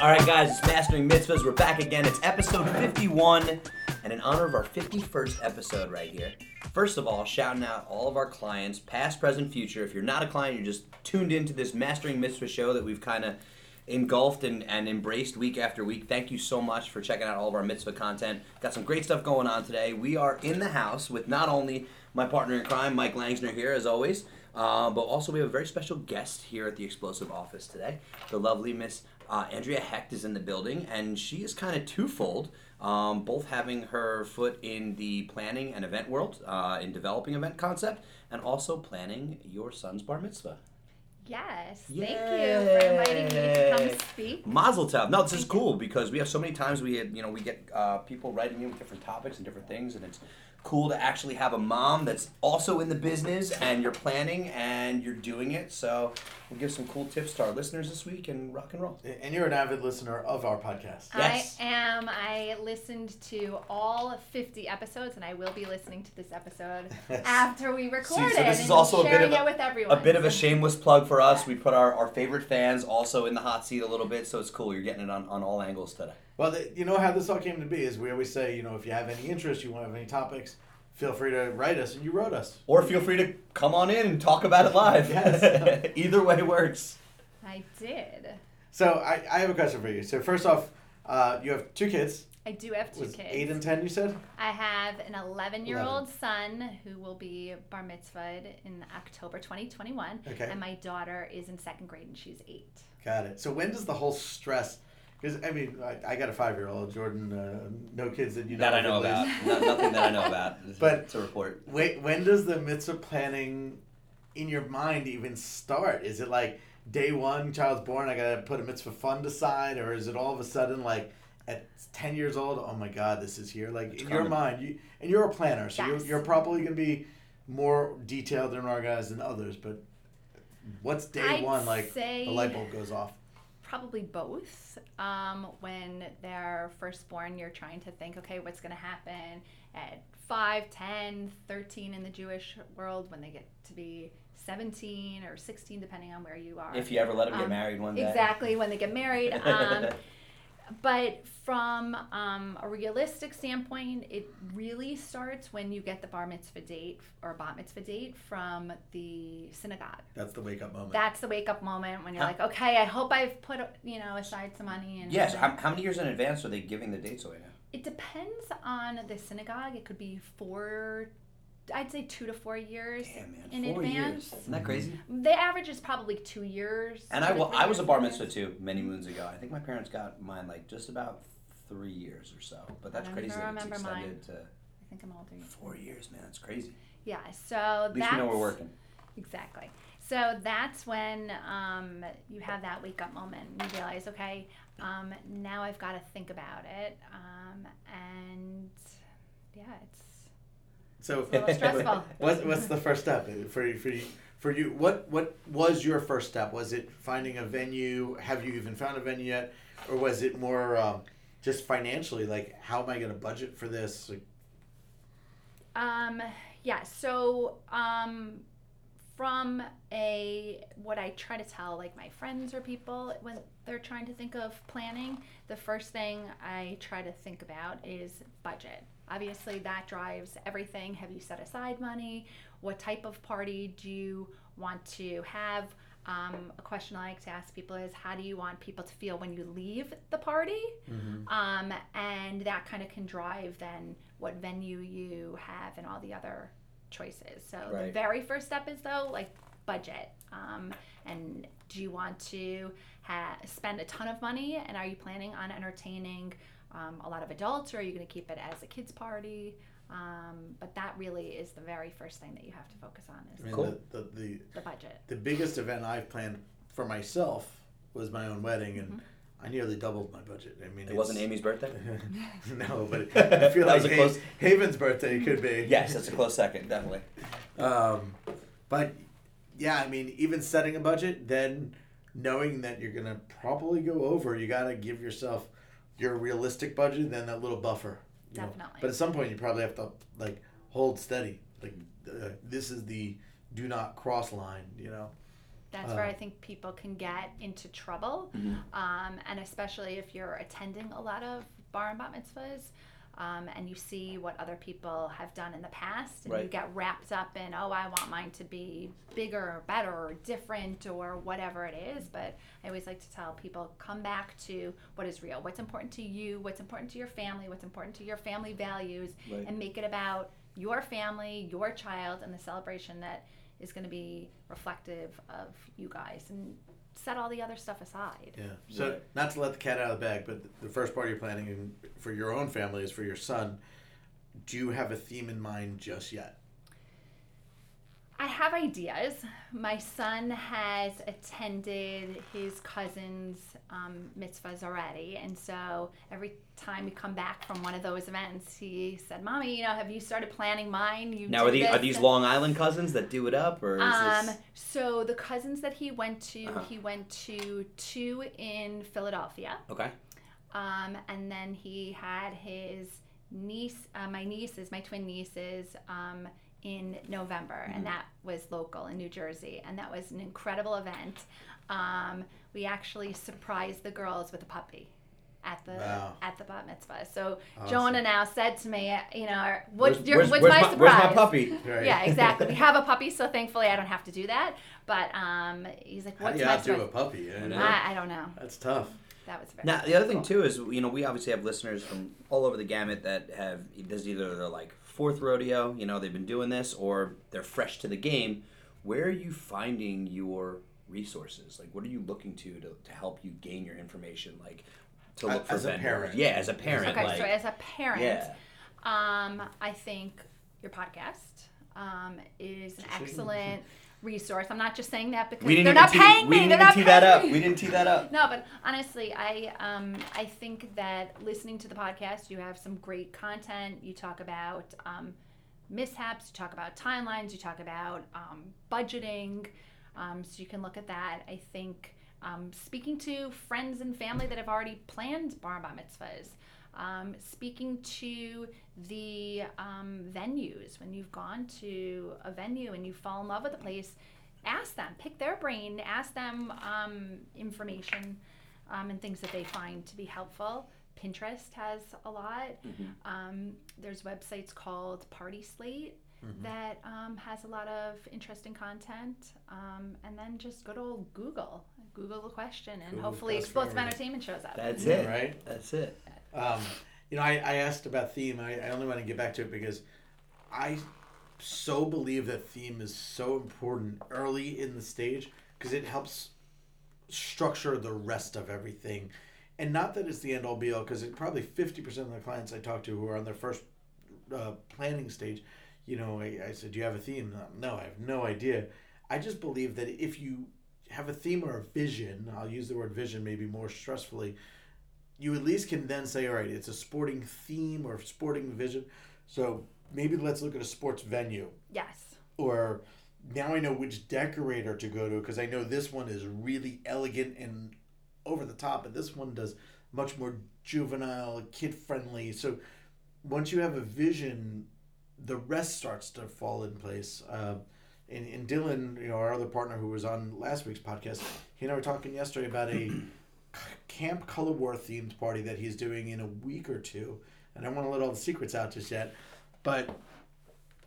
All right, guys, it's Mastering Mitzvahs. We're back again. It's episode 51, and in honor of our 51st episode right here. First of all, shouting out all of our clients, past, present, future. If you're not a client, you're just tuned into this Mastering Mitzvah show that we've kind of engulfed and, and embraced week after week. Thank you so much for checking out all of our mitzvah content. Got some great stuff going on today. We are in the house with not only my partner in crime, Mike Langsner, here as always, uh, but also we have a very special guest here at the Explosive office today. The lovely Miss uh, Andrea Hecht is in the building, and she is kind of twofold. Um, both having her foot in the planning and event world, uh, in developing event concept, and also planning your son's bar mitzvah. Yes, thank you for inviting me to come speak. Mazel tov. No, this is cool because we have so many times we had, you know, we get uh, people writing in with different topics and different things, and it's cool to actually have a mom that's also in the business and you're planning and you're doing it. So we'll give some cool tips to our listeners this week and rock and roll. And you're an avid listener of our podcast. Yes. I am. I listened to all 50 episodes, and I will be listening to this episode after we record See, so it this is also a bit of a- it with everyone. A bit of a shameless plug for us. We put our, our favorite fans also in the hot seat a little bit, so it's cool. You're getting it on, on all angles today. Well, the, you know how this all came to be is we always say, you know, if you have any interest, you want to have any topics, feel free to write us, and you wrote us. Or feel free to come on in and talk about it live. Yes. Either way works. I did. So I, I have a question for you. So first off, uh, you have two kids. I do have two Was kids. eight and ten, you said? I have an 11 year old son who will be bar mitzvahed in October 2021. Okay. And my daughter is in second grade and she's eight. Got it. So when does the whole stress? Because I mean, I, I got a five-year-old. Jordan, uh, no kids that you know. that I know about. least. No, nothing that I know about. But- to report. Wait, when does the mitzvah planning in your mind even start? Is it like day one, child's born, I gotta put a mitzvah fund aside, or is it all of a sudden like at ten years old, oh my god, this is here? Like It's in your mind, you and you're a planner, so Yes. you're, you're probably gonna be more detailed and organized than others. But what's day I'd one like? say- The light bulb goes off. Probably both. Um, when they're first born, you're trying to think, okay, what's going to happen at 5, 10, 13 in the Jewish world when they get to be 17 or 16, depending on where you are. If you ever let get Um, married one day. Exactly, when they get married. Um, but from um, a realistic standpoint, it really starts when you get the bar mitzvah date or bat mitzvah date from the synagogue. That's the wake up moment. That's the wake up moment when you're Huh? like, okay, I hope I've put you know aside some money and Yes. How, how many years in advance are they giving the dates away now? It depends on the synagogue. It could be four, I'd say two to four years Damn man, in four advance. years. Isn't that crazy? The average is probably two years. And I, two to wa- three I was a bar mitzvah too many moons ago. I think my parents got mine like just about three years or so. But that's I crazy that it's remember mine. to I think I'm older. four years, man. That's crazy. Yeah, so At least that's we know we're working. Exactly. So that's when um, you have that wake up moment. You realize, okay, um, now I've got to think about it. Um, and yeah, it's So It's a little stressful. What's what's the first step for you? For you, for you, what what was your first step? Was it finding a venue? Have you even found a venue yet, or was it more um, just financially? Like, how am I going to budget for this? Like, Um, yeah, so um, from a what I try to tell like my friends or people when they're trying to think of planning, the first thing I try to think about is budget. Obviously, that drives everything. Have you set aside money? What type of party do you want to have? Um, a question I like to ask people is how do you want people to feel when you leave the party? Um, and that kind of can drive then what venue you have and all the other choices. So the very first step is though like budget. Um, and do you want to ha- spend a ton of money? And are you planning on entertaining um, a lot of adults, or are you going to keep it as a kids party? Um, but that really is the very first thing that you have to focus on is I mean, Cool. the, the, the the budget. the biggest event I've planned for myself was my own wedding, and I nearly doubled my budget. I mean, It wasn't Amy's birthday. no, but I feel like was close- Haven's birthday could be. yes, that's a close second, definitely. Um, but yeah, I mean, even setting a budget, then knowing that you're gonna probably go over, you gotta give yourself your realistic budget, and then that little buffer. you know. Definitely. But at some point, you probably have to like hold steady. Like uh, this is the do not cross line. You know. That's Uh, where I think people can get into trouble, um, and especially if you're attending a lot of bar and bat mitzvahs, um, and you see what other people have done in the past, and you get wrapped up in, oh, I want mine to be bigger or better or different or whatever it is. But I always like to tell people, come back to what is real, what's important to you, what's important to your family, what's important to your family values, Right. and make it about your family, your child, and the celebration that is going to be reflective of you guys and set all the other stuff aside. Yeah. So Right. not to let the cat out of the bag, but the first part you're planning for your own family is for your son. Do you have a theme in mind just yet? I have ideas. My son has attended his cousin's um, mitzvahs already, and so every time we come back from one of those events, he said, "Mommy, you know, have you started planning mine? You Now, are these, are these Long Island cousins that do it up, or is Um, this? so the cousins that he went to, Uh-huh. he went to two in Philadelphia. Okay. Um, and then he had his niece, uh, my nieces, my twin nieces, um, in November, and that was local in New Jersey, and that was an incredible event. Um, we actually surprised the girls with a puppy at the Wow. at the bat mitzvah. So Awesome. Jonah now said to me, you know, what's Where's- your where's- what's where's my, my- surprise? where's my puppy? Right. Yeah, exactly. We have a puppy, so thankfully I don't have to do that. But um, he's like, How what's do you my outdo a surprise? puppy? I know. I, I don't know. That's tough. That was very Now, the other thing too is, you know, we obviously have listeners from all over the gamut that have this is either their like fourth rodeo, you know, they've been doing this, or they're fresh to the game. Where are you finding your resources? Like, what are you looking to to, to help you gain your information? Like, to look for As a parent. Yeah, as a parent. Okay, like, so as a parent, yeah. um, I think your podcast um, is an excellent resource. I'm not just saying that because We didn't they're not tee, paying we me. didn't even tee that up. me. We didn't tee that up. No, but honestly, I um, I think that listening to the podcast, you have some great content. You talk about um, mishaps, you talk about timelines, you talk about um, budgeting. Um, so you can look at that. I think um, speaking to friends and family that have already planned bar mitzvahs. Um, speaking to the um, venues. When you've gone to a venue and you fall in love with the place ask them pick their brain ask them um, information um, and things that they find to be helpful. Pinterest has a lot. Um, there's websites called PartySlate that um, has a lot of interesting content. Um, and then just good old google google the question and Google hopefully best explosive entertainment shows up. That's it. right? That's it. You know, I, I asked about theme. I, I only want to get back to it because I so believe that theme is so important early in the stage because it helps structure the rest of everything. And not that it's the end all be all, because probably 50% of the clients I talk to who are on their first uh, planning stage, you know, I, I said, Do you have a theme? No, I have no idea. I just believe that if you have a theme or a vision, I'll use the word vision maybe more stressfully, you at least can then say, all right, it's a sporting theme or sporting vision. So maybe let's look at a sports venue. yes Or now I know which decorator to go to because I know this one is really elegant and over the top, and this one does much more juvenile, kid friendly. So once you have a vision, the rest starts to fall in place. Uh, and, and Dylan, you know, our other partner who was on last week's podcast, he and I were talking yesterday about a Camp Color War themed party that he's doing in a week or two. And I don't want to let all the secrets out just yet. But,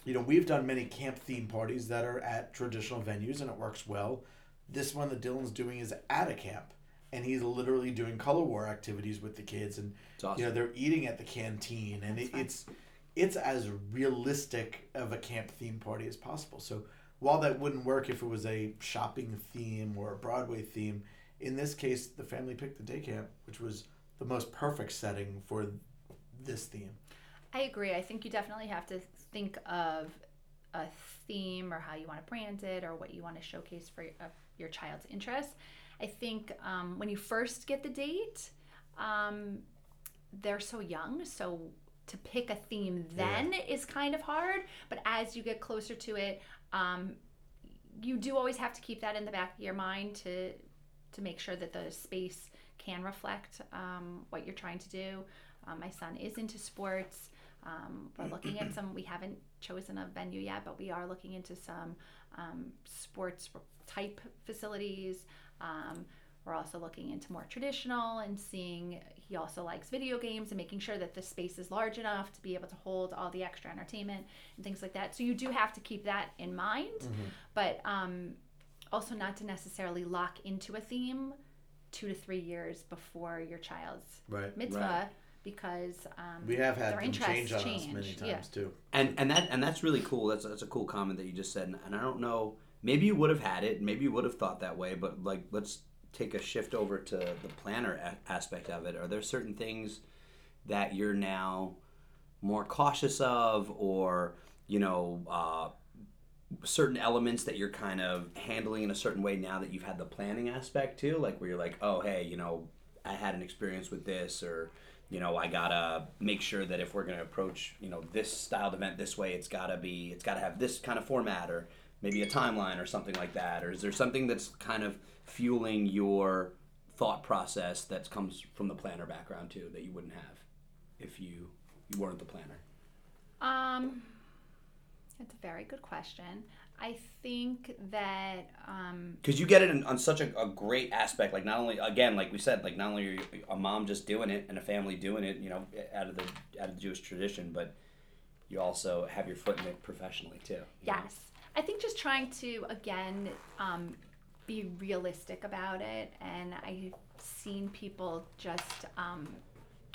you know, we've done many camp theme parties that are at traditional venues and it works well. This one that Dylan's doing is at a camp. And he's literally doing color war activities with the kids. And, awesome. you know, they're eating at the canteen. And it, it's it's as realistic of a camp theme party as possible. So while that wouldn't work if it was a shopping theme or a Broadway theme, in this case, the family picked the day camp, which was the most perfect setting for this theme. I agree. I think you definitely have to think of a theme or how you want to brand it or what you want to showcase for your, uh, your child's interests. I think um, when you first get the date, um, they're so young, so to pick a theme then is kind of hard. But as you get closer to it, um, you do always have to keep that in the back of your mind to to make sure that the space can reflect um, what you're trying to do. Um, my son is into sports. Um, we're looking at some. We haven't chosen a venue yet, but we are looking into some um, sports type facilities. Um, we're also looking into more traditional and seeing he also likes video games and making sure that the space is large enough to be able to hold all the extra entertainment and things like that. So you do have to keep that in mind, but um, also not to necessarily lock into a theme two to three years before your child's Right. mitzvah Right. because um, We have had their them change interests on us many times Yeah. too. and and that and that's really cool. That's that's a cool comment that you just said, and, and I don't know. Maybe you would have had it. Maybe you would have thought that way. But like, let's take a shift over to the planner a- aspect of it. Are there certain things that you're now more cautious of, or you know, uh, certain elements that you're kind of handling in a certain way now that you've had the planning aspect too? Like where you're like, oh hey, you know, I had an experience with this, or you know, I gotta make sure that if we're gonna approach, you know, this styled event this way, it's gotta be, it's gotta have this kind of format, or maybe a timeline or something like that. Or is there something that's kind of fueling your thought process that comes from the planner background too that you wouldn't have if you you weren't the planner? Um, that's a very good question. I think that um, because you get it in, on such a, a great aspect like not only again like we said like not only are you a mom just doing it and a family doing it you know out of the out of the jewish tradition but you also have your foot in it professionally too you know? Yes. I think just trying to, again, um, be realistic about it. And I've seen people just um,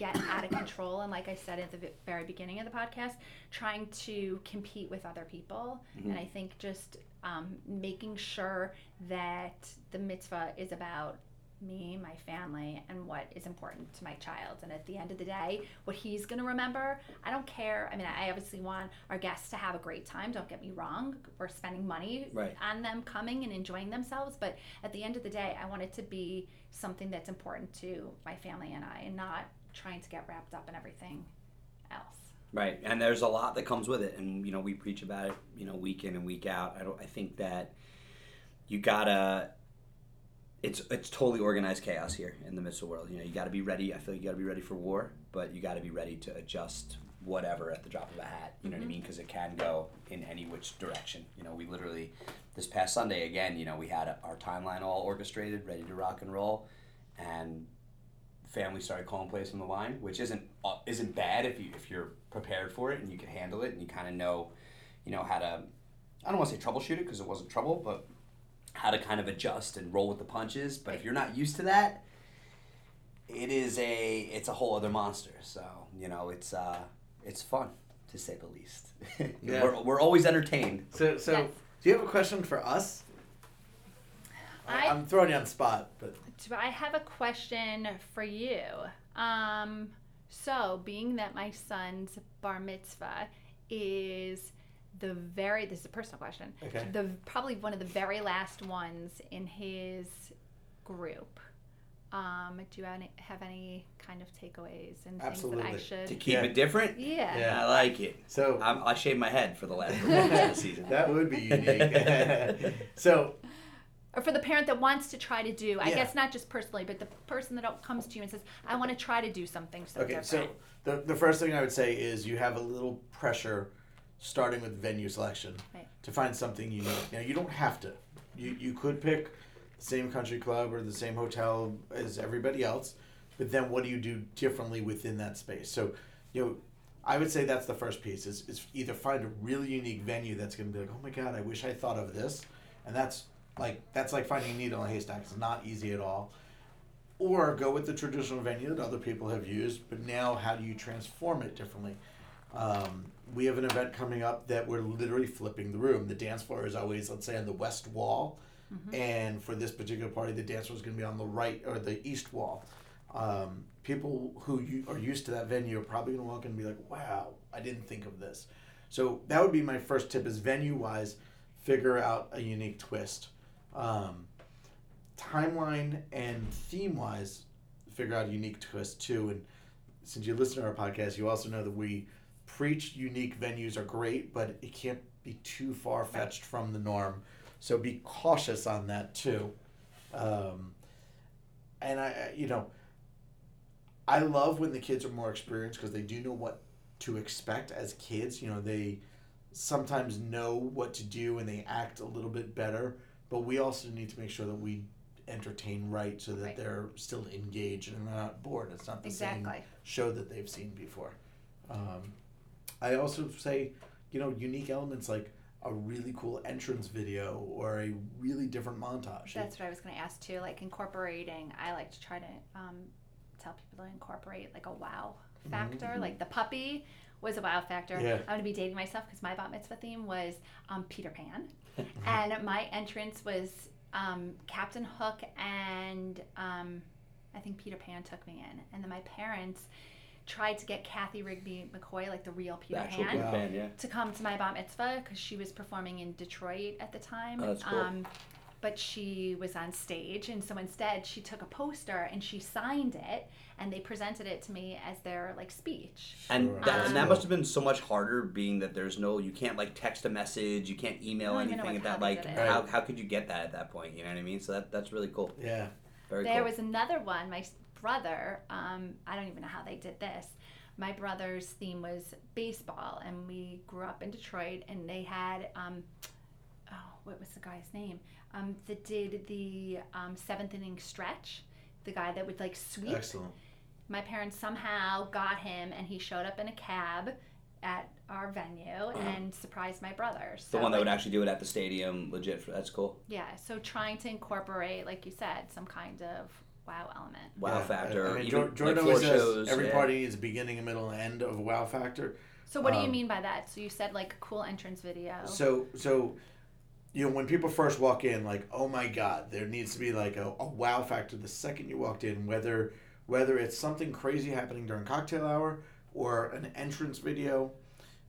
get out of control. And like I said at the very beginning of the podcast, trying to compete with other people. And I think just um, making sure that the mitzvah is about me, my family, and what is important to my child. And at the end of the day, what he's going to remember, I don't care. I mean, I obviously want our guests to have a great time. Don't get me wrong. We're spending money Right. on them coming and enjoying themselves. But at the end of the day, I want it to be something that's important to my family and I, and not trying to get wrapped up in everything else. Right, and there's a lot that comes with it, and you know we preach about it, you know, week in and week out. I don't. I think that you gotta. It's it's totally organized chaos here in the mitzvah world. You know, you got to be ready. I feel like you got to be ready for war, but you got to be ready to adjust whatever at the drop of a hat. You know what I mm-hmm. mean? Because it can go in any which direction. You know, we literally this past Sunday again. You know, we had our timeline all orchestrated, ready to rock and roll, and family started calling plays on the line, which isn't uh, isn't bad if you if you're prepared for it and you can handle it and you kind of know, you know how to. I don't want to say troubleshoot it because it wasn't trouble, but how to kind of adjust and roll with the punches. But if you're not used to that, it is a it's a whole other monster. So you know it's uh it's fun to say the least. Yeah. we're, we're always entertained. So, so Yes. do you have a question for us? I, I- I'm throwing you on the spot, but Do I have a question for you? Um, so, being that my son's bar mitzvah is the very this is a personal question. Okay. The probably one of the very last ones in his group. Um, do you have any, have any kind of takeaways and things that I should? To keep Yeah. it different, yeah. Yeah. I like it. so I'm, I shaved my head for the last performance of the season. that would be unique. so Or for the parent that wants to try to do, I Yeah. guess not just personally, but the person that comes to you and says, "I want to try to do something so Okay, different." so the, the first thing I would say is you have a little pressure starting with venue selection Right. to find something unique. Now, you don't have to. You, you could pick the same country club or the same hotel as everybody else, but then what do you do differently within that space? So, you know, I would say that's the first piece is, is either find a really unique venue that's going to be like, oh my God, I wish I thought of this. And that's like, that's like finding a needle in a haystack. It's not easy at all or go with the traditional venue that other people have used, but now how do you transform it differently? Um, we have an event coming up that we're literally flipping the room. The dance floor is always, let's say, on the west wall, and for this particular party, the dance floor is going to be on the right or the east wall. Um, people who you are used to that venue are probably going to walk in and be like, "Wow, I didn't think of this." So that would be my first tip: is venue wise, figure out a unique twist. Um, timeline and theme wise, figure out unique twist too. And since you listen to our podcast, you also know that we preach unique venues are great, but it can't be too far fetched from the norm. So be cautious on that too. Um, and I- you know, I love when the kids are more experienced because they do know what to expect as kids. You know, they sometimes know what to do and they act a little bit better. But we also need to make sure that we entertain right so that Right. they're still engaged and they're not bored. It's not the same Exactly. show that they've seen before. Um, I also say, you know, unique elements like a really cool entrance video or a really different montage. That's what I was going to ask too. Like incorporating, I like to try to um, tell people to incorporate like a wow factor. Like the puppy was a wow factor. Yeah. I'm going to be dating myself because my bat mitzvah theme was um, Peter Pan, and my entrance was um, Captain Hook and um, I think Peter Pan took me in, and then my parents tried to get Cathy Rigby McCoy, like the real Peter actual Pan Peter Pan, yeah. to come to my bat mitzvah because she was performing in Detroit at the time. Oh, that's cool. Um, but she was on stage, and so instead she took a poster and she signed it, and they presented it to me as their like speech. And Sure. that, and that Um, must have been so much harder, being that there's no, you can't like text a message, you can't email I don't even know anything at that. Like, how, how could you get that at that point? You know what I mean? So that that's really cool. Yeah. Very There cool. was another one. My brother, um, I don't even know how they did this. My brother's theme was baseball, and we grew up in Detroit, and they had, um, oh, what was the guy's name? Um, that did the um, seventh inning stretch. The guy that would like sweep. Excellent. My parents somehow got him, and he showed up in a cab at our venue and surprised my brother. Uh-huh. the one that would like, actually do it at the stadium, legit. For, that's cool. yeah. So trying to incorporate, like you said, some kind of wow element. Wow Yeah. factor. I mean, even, Jor- Jordan like, always floor says shows, every yeah. party needs a beginning, a middle, and end of a wow factor. So what do you Um, mean by that? So you said like cool entrance video. So, so, you know, when people first walk in, like, oh my God, there needs to be like a, a wow factor the second you walked in, whether whether it's something crazy happening during cocktail hour or an entrance video,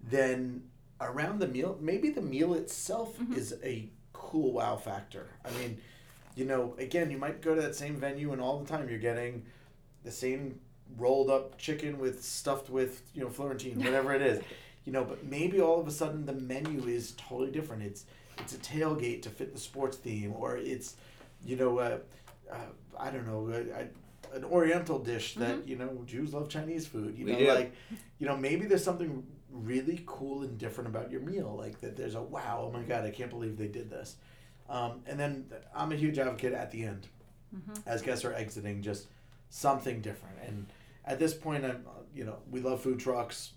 then around the meal, maybe the meal itself mm-hmm. is a cool wow factor. I mean, you know, again, you might go to that same venue and all the time you're getting the same rolled up chicken with stuffed with, you know, Florentine, whatever it is. You know, but maybe all of a sudden the menu is totally different. It's it's a tailgate to fit the sports theme, or it's, you know, uh, uh, I don't know, uh, I, an Oriental dish that you know Jews love Chinese food. You We know, do. like, you know, maybe there's something really cool and different about your meal, like that. There's a wow, oh my god, I can't believe they did this. Um, and then I'm a huge advocate at the end, as guests are exiting, just something different. And at this point, I'm, uh, you know, we love food trucks,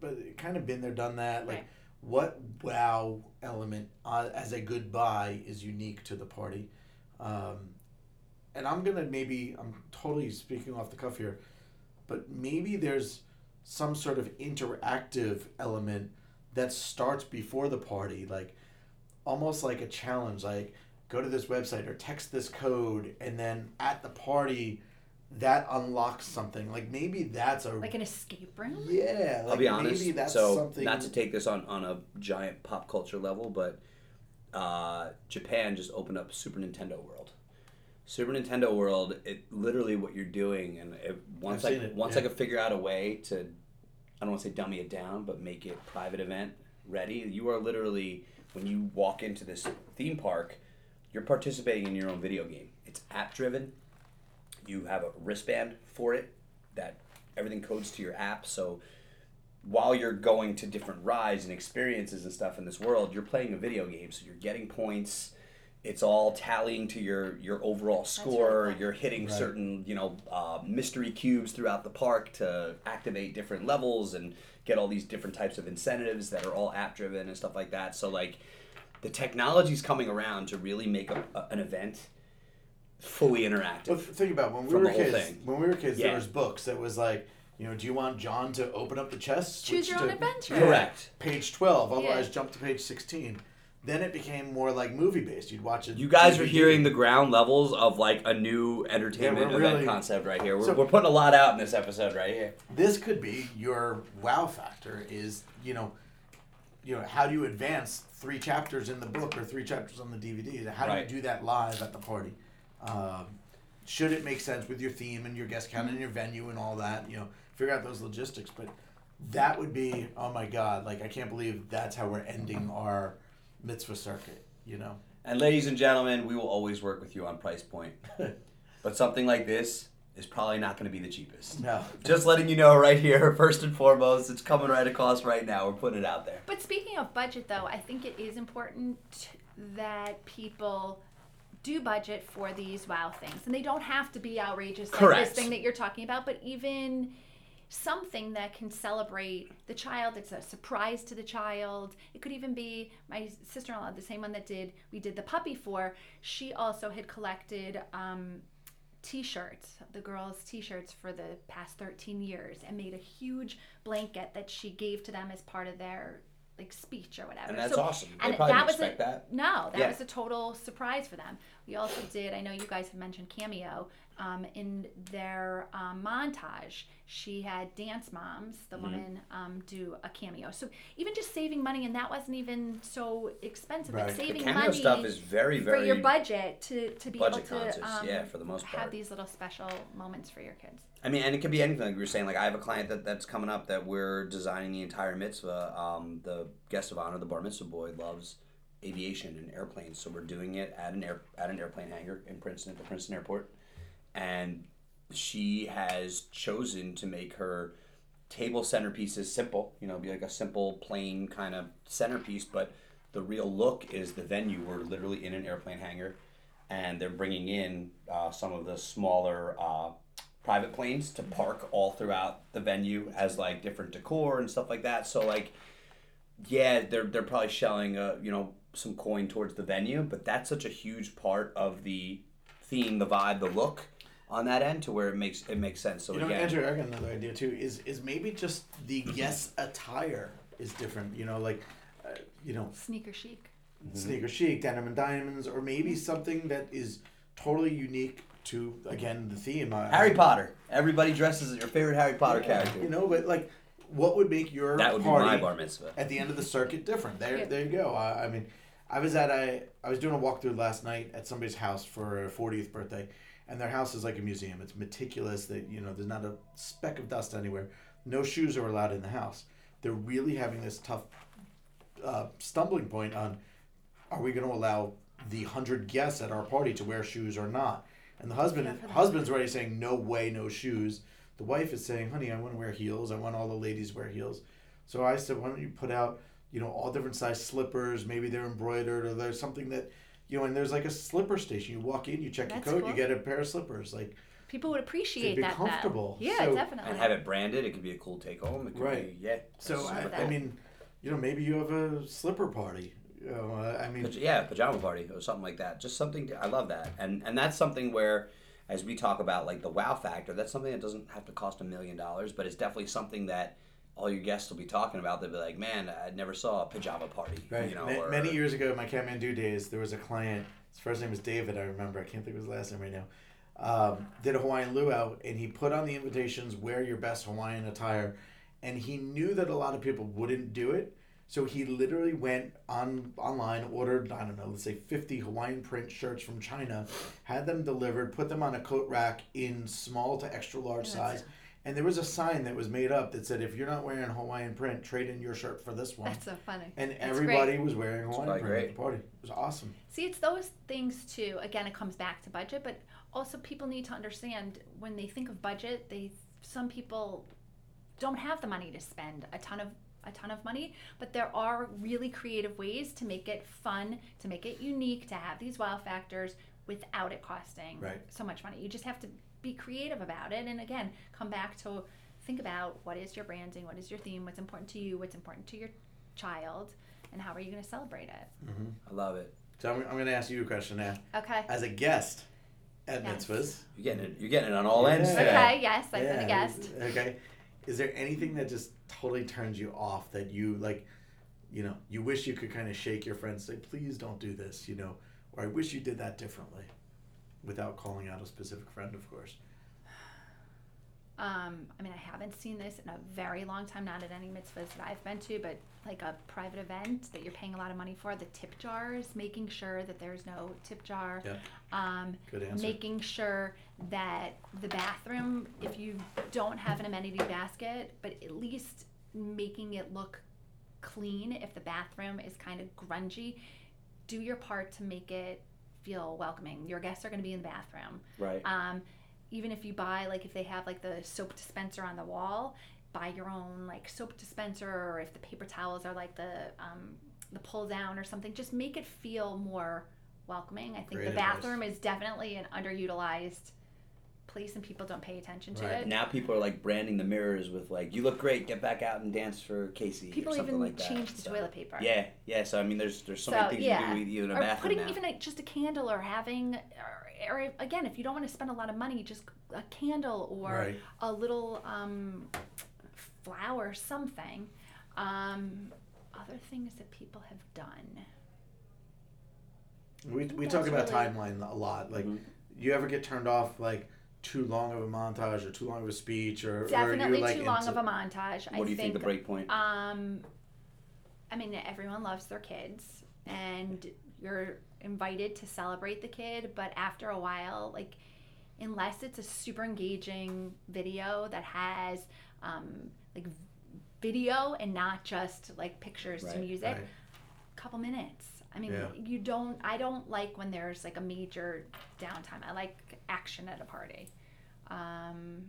but kind of been there, done that. Like, Right. What wow element uh, as a goodbye is unique to the party? Um, and I'm gonna maybe I'm totally speaking off the cuff here, but maybe there's some sort of interactive element that starts before the party, like almost like a challenge, like go to this website or text this code, and then at the party, that unlocks something. Like maybe that's a like an escape room. yeah. Like I'll be honest. Maybe that's so something. not to take this on on a giant pop culture level, but uh, Japan just opened up Super Nintendo World. Super Nintendo World, it literally what you're doing, and it, once I've I seen it, once yeah. I could figure out a way to, I don't want to say dummy it down, but make it private event ready. You are literally when you walk into this theme park, you're participating in your own video game. It's app driven. You have a wristband for it that everything codes to your app. So while you're going to different rides and experiences and stuff in this world, you're playing a video game. So you're getting points. It's all tallying to your your overall score. really. You're hitting Right. certain you know uh, mystery cubes throughout the park to activate different levels and get all these different types of incentives that are all app driven and stuff like that. So like the technology's coming around to really make a, a- an event fully interactive. Well, think about when we were kids. thing. When we were kids, Yeah. there was books that was like, you know, do you want John to open up the chest? Choose Switch your own to- adventure. Yeah, Correct. Page twelve. Otherwise, Yeah. jump to page sixteen. Then it became more like movie based. You'd watch it. You guys are hearing the ground levels of like a new entertainment Yeah, event really- concept right here. We're, So- we're putting a lot out in this episode right here. This could be your wow factor. Is you know, you know, how do you advance three chapters in the book or three chapters on the DVD? How do Right. you do that live at the party? Um, should it make sense with your theme and your guest count and your venue and all that? You know, figure out those logistics. But that would be, oh my God, like I can't believe that's how we're ending our mitzvah circuit. You know. And ladies and gentlemen, we will always work with you on price point. but something like this is probably not going to be the cheapest. No. Just letting you know right here, first and foremost, it's coming right across right now. We're putting it out there. But speaking of budget, though, I think it is important that people do budget for these wow things, and they don't have to be outrageous like Correct. this thing that you're talking about. But even something that can celebrate the child, it's a surprise to the child. It could even be my sister-in-law, the same one that did we did the puppy for. She also had collected. Um, t-shirts the girls t-shirts for the past 13 years and made a huge blanket that she gave to them as part of their like speech or whatever And that's So- awesome. They and that was a, that. no that Yeah. was a total surprise for them we also did i know you guys have mentioned cameo um, in their um, montage she had dance moms the Mm-hmm. woman um, do a cameo so even just saving money and that wasn't even so expensive Right. like The saving Cameo money stuff is very, very for your budget to, to be able to conscious, um, yeah, for the most part. have these little special moments for your kids I mean, and it could be anything. Like we were saying, like I have a client that, that's coming up that we're designing the entire mitzvah. Um, the guest of honor, the bar mitzvah boy, loves aviation and airplanes, so we're doing it at an air at an airplane hangar in Princeton at the Princeton Airport, and she has chosen to make her table centerpieces simple. You know, be like a simple, plain kind of centerpiece, but the real look is the venue. We're literally in an airplane hangar, and they're bringing in uh, some of the smaller uh, private planes to park all throughout the venue as like different decor and stuff like that. So like, yeah, they're they're probably shelling uh you know some coin towards the venue, but that's such a huge part of the theme, the vibe, the look on that end to where it makes it makes sense. So You know, again, Andrea, I got another idea too. Is is maybe just the guest attire is different. You know, like, uh, you know, sneaker chic sneaker chic, denim and diamonds, or maybe something that is totally unique to again the theme. Uh, Harry Potter. Everybody dresses as your favorite Harry Potter character. You know, but like, what would make your that would be party my bar mitzvah. at the end of the circuit different? There, Yeah. there you go. I, I mean, I was at a, I was doing a walkthrough last night at somebody's house for a 40th birthday, and their house is like a museum. It's meticulous. That you know, there's not a speck of dust anywhere. No shoes are allowed in the house. They're really having this tough uh, stumbling point on are we going to allow the hundred guests at our party to wear shoes or not? And the husband Yeah, husband's already saying no way, no shoes. The wife is saying, honey, I want to wear heels. I want all the ladies to wear heels. So I said, why don't you put out, you know, all different size slippers? Maybe they're embroidered or there's something that, you know, and there's like a slipper station. You walk in, you check That's your coat, cool. you get a pair of slippers. Like, people would appreciate be that though. comfortable. yeah So- definitely and have it branded. It could be a cool take home. It could Right. be yeah. so I, super I mean, you know, maybe you have a slipper party. You know, uh, I mean, Paj- yeah, pajama party or something like that. Just something. To, I love that, and and that's something where, as we talk about like the wow factor, that's something that doesn't have to cost a million dollars, but it's definitely something that all your guests will be talking about. They'll be like, "Man, I never saw a pajama party." Right. You know, Ma- or- Many years ago, in my Kathmandu days, there was a client. His first name was David. I remember. I can't think of his last name right now. Um, did a Hawaiian luau, and he put on the invitations, "Wear your best Hawaiian attire," and he knew that a lot of people wouldn't do it. So he literally went on online, ordered I don't know, let's say fifty Hawaiian print shirts from China, had them delivered, put them on a coat rack in small to extra large size, and there was a sign that was made up that said, "If you're not wearing Hawaiian print, trade in your shirt for this one." that's so funny and That's everybody great. was wearing Hawaiian probably print at the party. It was awesome. See, it's those things too. Again, it comes back to budget, but also people need to understand when they think of budget, they some people don't have the money to spend a ton of a ton of money, but there are really creative ways to make it fun, to make it unique, to have these wow factors without it costing Right. so much money. You just have to be creative about it and again, come back to think about what is your branding, what is your theme, what's important to you, what's important to your child, and how are you going to celebrate it. Mm-hmm. I love it. So I'm, I'm going to ask you a question now. Okay. As a guest at Yes. mitzvahs, You're getting it. You're getting it on all ends Yeah. today. Okay, yes, I've been a guest. Okay. Is there anything that just totally turns you off that you like, you know, you wish you could kind of shake your friends, say, please don't do this, you know, or I wish you did that differently, without calling out a specific friend, of course. um, I mean, I haven't seen this in a very long time, not at any mitzvahs that I've been to, but like a private event that you're paying a lot of money for, the tip jars, making sure that there's no tip jar. Yeah. Um, Good answer. making sure that the bathroom, if you don't have an amenity basket, but at least making it look clean if the bathroom is kind of grungy, do your part to make it feel welcoming. Your guests are going to be in the bathroom. Right. Um, even if you buy like if they have like the soap dispenser on the wall, buy your own like soap dispenser, or if the paper towels are like the um, the pull down or something, just make it feel more welcoming. I think Great the advice. bathroom is definitely an underutilized place, and people don't pay attention to Right. it. now people are like branding the mirrors with like, "You look great. Get back out and dance for Casey." People or something even like that. change the So- toilet paper. Yeah, yeah. So I mean, there's there's so, So, many things yeah. you can do with you in a or bathroom putting now. even like just a candle or having or, or again if you don't want to spend a lot of money just a candle or Right. a little um, flower something um, other things that people have done We, we talk about really- timeline a lot. Like, Mhm. you ever get turned off like too long of a montage or too long of a speech or or definitely you're like too long into- of a montage what i do you think, the break point? um i mean everyone loves their kids and you're invited to celebrate the kid but after a while like unless it's a super engaging video that has um, like video and not just like pictures to music Right. couple minutes i mean Yeah. you don't i don't like when there's like a major downtime i like action at a party um,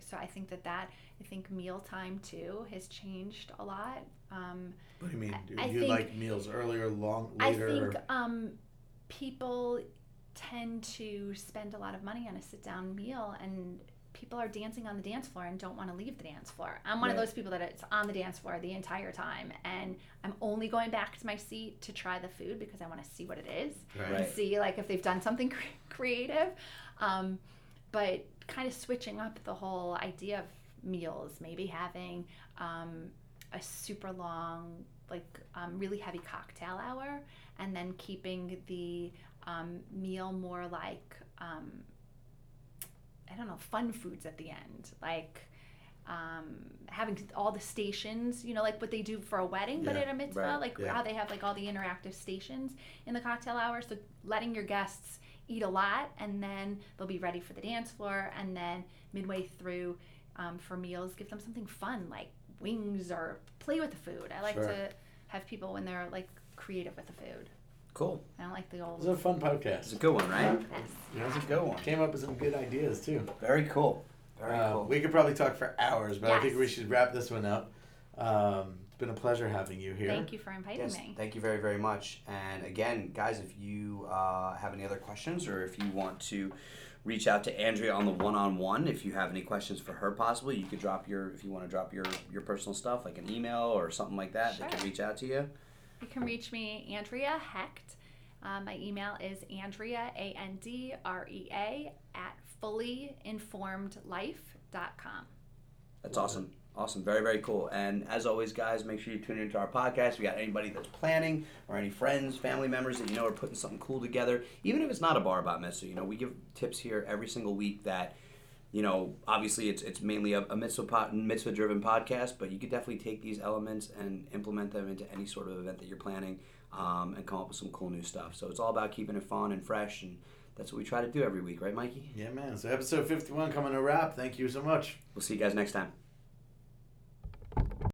so i think that that i think mealtime too has changed a lot um, What do you mean? Do I you think- like meals earlier, long, later? I think um, people tend to spend a lot of money on a sit down meal and people are dancing on the dance floor and don't want to leave the dance floor. I'm one of those people that it's on the dance floor the entire time and I'm only going back to my seat to try the food because I want to see what it is Right. and see like if they've done something cre- creative. Um, but kind of switching up the whole idea of meals, maybe having um, a super long, like um, really heavy cocktail hour, and then keeping the um, meal more like um, I don't know, fun foods at the end, like. Um, having all the stations, you know, like what they do for a wedding, but Yeah, at a mitzvah, right, like yeah. how they have like all the interactive stations in the cocktail hour. So letting your guests eat a lot, and then they'll be ready for the dance floor, and then midway through um, for meals, give them something fun like wings or play with the food. I like Sure. to have people when they're like creative with the food. Cool. I don't like the This old. is a fun podcast. It's a good one, right? Yes. You know, It's a good one. came up with some good ideas too. Very cool. Very Uh, cool. We could probably talk for hours, but I think we should wrap this one up. Um, it's been a pleasure having you here. Thank you for inviting Yes, me. thank you very, very much. And again, guys, if you uh, have any other questions or if you want to reach out to Andrea on the one-on-one, if you have any questions for her, possibly you could drop your, if you want to drop your your personal stuff, like an email or something like that, they can reach out to you. You can reach me, Andrea Hecht. Uh, my email is Andrea, A N D R E A, at fullyinformedlife.com. That's awesome. Awesome. Very, very cool. And as always, guys, make sure you tune into our podcast. You got anybody that's planning or any friends, family members that you know are putting something cool together, even if it's not a bar about you know, we give tips here every single week that, you know, obviously it's it's mainly a, a mitzvah pot, mitzvah driven podcast, but you could definitely take these elements and implement them into any sort of event that you're planning um, and come up with some cool new stuff. So it's all about keeping it fun and fresh, and that's what we try to do every week, right, Mikey? Yeah, man. So episode 51 coming to wrap. Thank you so much. We'll see you guys next time.